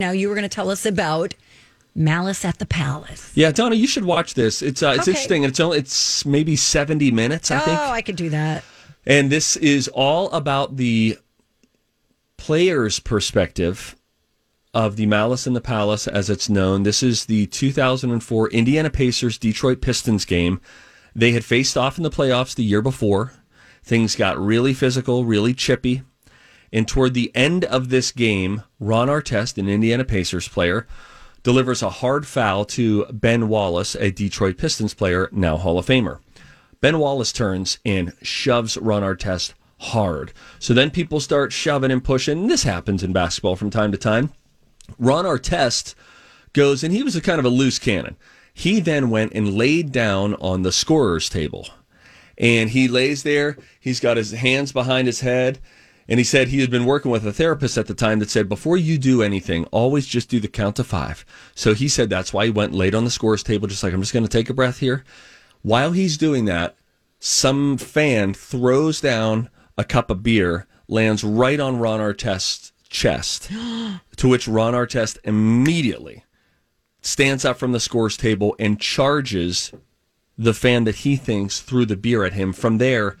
Now you were going to tell us about Malice at the Palace. Yeah, Donna, you should watch this. It's uh, it's Okay. interesting. It's only it's maybe seventy minutes, I oh, think. Oh, I could do that. And this is all about the player's perspective of the Malice in the Palace, as it's known. This is the 2004 Indiana Pacers Detroit Pistons game. They had faced off in the playoffs the year before. Things got really physical, really chippy. And toward the end of this game, Ron Artest, an Indiana Pacers player, delivers a hard foul to Ben Wallace, a Detroit Pistons player, now Hall of Famer. Ben Wallace turns and shoves Ron Artest hard. So then people start shoving and pushing. This happens in basketball from time to time. Ron Artest goes, and he was a kind of a loose cannon. He then went and laid down on the scorer's table. And he lays there. He's got his hands behind his head. And he said he had been working with a therapist at the time that said, before you do anything, always just do the count to five. So he said that's why he went laid on the scores table, just like, I'm just going to take a breath here. While he's doing that, some fan throws down a cup of beer, lands right on Ron Artest's chest, to which Ron Artest immediately stands up from the scores table and charges the fan that he thinks threw the beer at him. From there,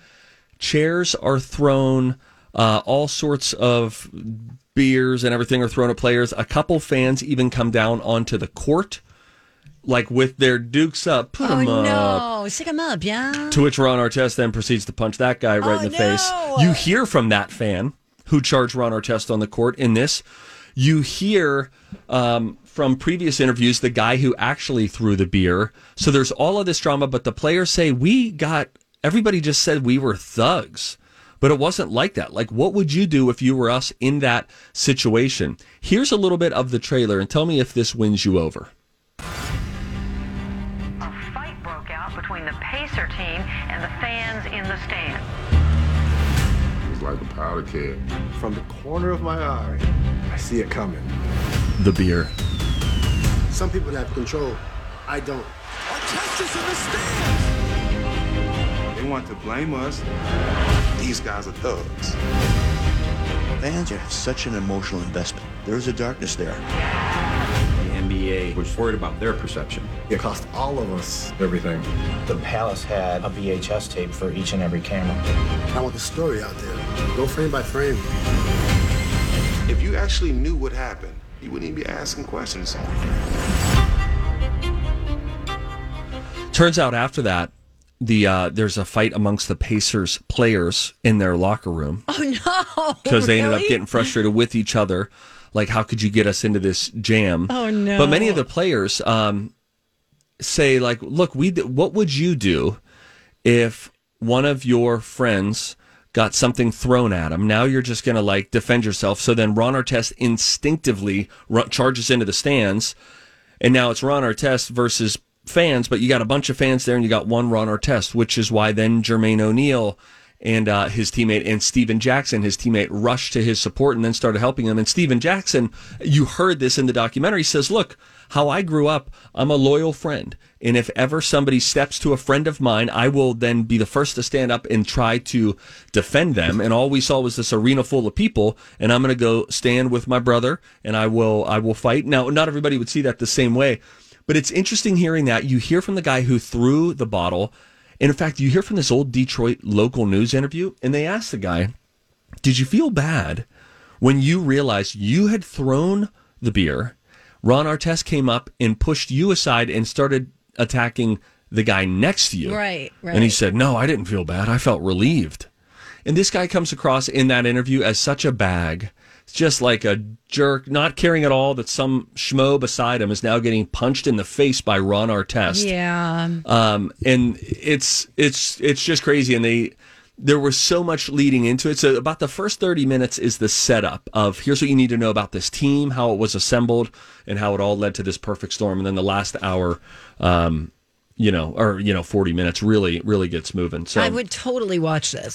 chairs are thrown, uh, all sorts of beers and everything are thrown at players. A couple fans even come down onto the court, like with their dukes up, put oh them up. no, stick him up, yeah. To which Ron Artest then proceeds to punch that guy right Oh, in the face. You hear from that fan who charged Ron Artest on the court in this. You hear um, from previous interviews the guy who actually threw the beer. So there's all of this drama, but the players say we got everybody just said we were thugs. But it wasn't like that. Like, what would you do if you were us in that situation? Here's a little bit of the trailer and tell me if this wins you over. A fight broke out between the Pacer team and the fans in the stands. It's like a powder keg. From the corner of my eye, I see it coming. The beer. Some people have control. I don't. Artistas in the stands. They want to blame us. These guys are thugs. Fans are such an emotional investment. There is a darkness there. The NBA was worried about their perception. It cost all of us everything. The Palace had a VHS tape for each and every camera. I want the story out there. Go frame by frame. If you actually knew what happened, you wouldn't even be asking questions. Turns out after that, the uh, there's a fight amongst the Pacers players in their locker room Oh no, because they ended up getting frustrated with each other. Like, how could you get us into this jam? Oh, no. But many of the players um, say, like, look, we what would you do if one of your friends got something thrown at him? Now you're just going to like defend yourself. So then Ron Artest instinctively ru- charges into the stands, and now it's Ron Artest versus fans, but you got a bunch of fans there and you got one Ron Artest, which is why then Jermaine O'Neal and uh, his teammate and Stephen Jackson, his teammate, rushed to his support and then started helping him. And Stephen Jackson, you heard this in the documentary, says, Look, how I grew up, I'm a loyal friend. And if ever somebody steps to a friend of mine, I will then be the first to stand up and try to defend them. And all we saw was this arena full of people, and I'm going to go stand with my brother, and I will, I will fight. Now, not everybody would see that the same way, but it's interesting hearing that. You hear from the guy who threw the bottle. And in fact, you hear from this old Detroit local news interview, and they asked the guy, Did you feel bad when you realized you had thrown the beer? Ron Artest came up and pushed you aside and started attacking the guy next to you. Right, right. And he said, No, I didn't feel bad. I felt relieved. And this guy comes across in that interview as such a bag. It's just like a jerk, not caring at all that some schmo beside him is now getting punched in the face by Ron Artest. Yeah. Um, and it's it's it's just crazy. And they there was so much leading into it. So about the first 30 minutes is the setup of here's what you need to know about this team, how it was assembled, and how it all led to this perfect storm. And then the last hour, um, you know, or you know, 40 minutes really, really gets moving. So I would totally watch this.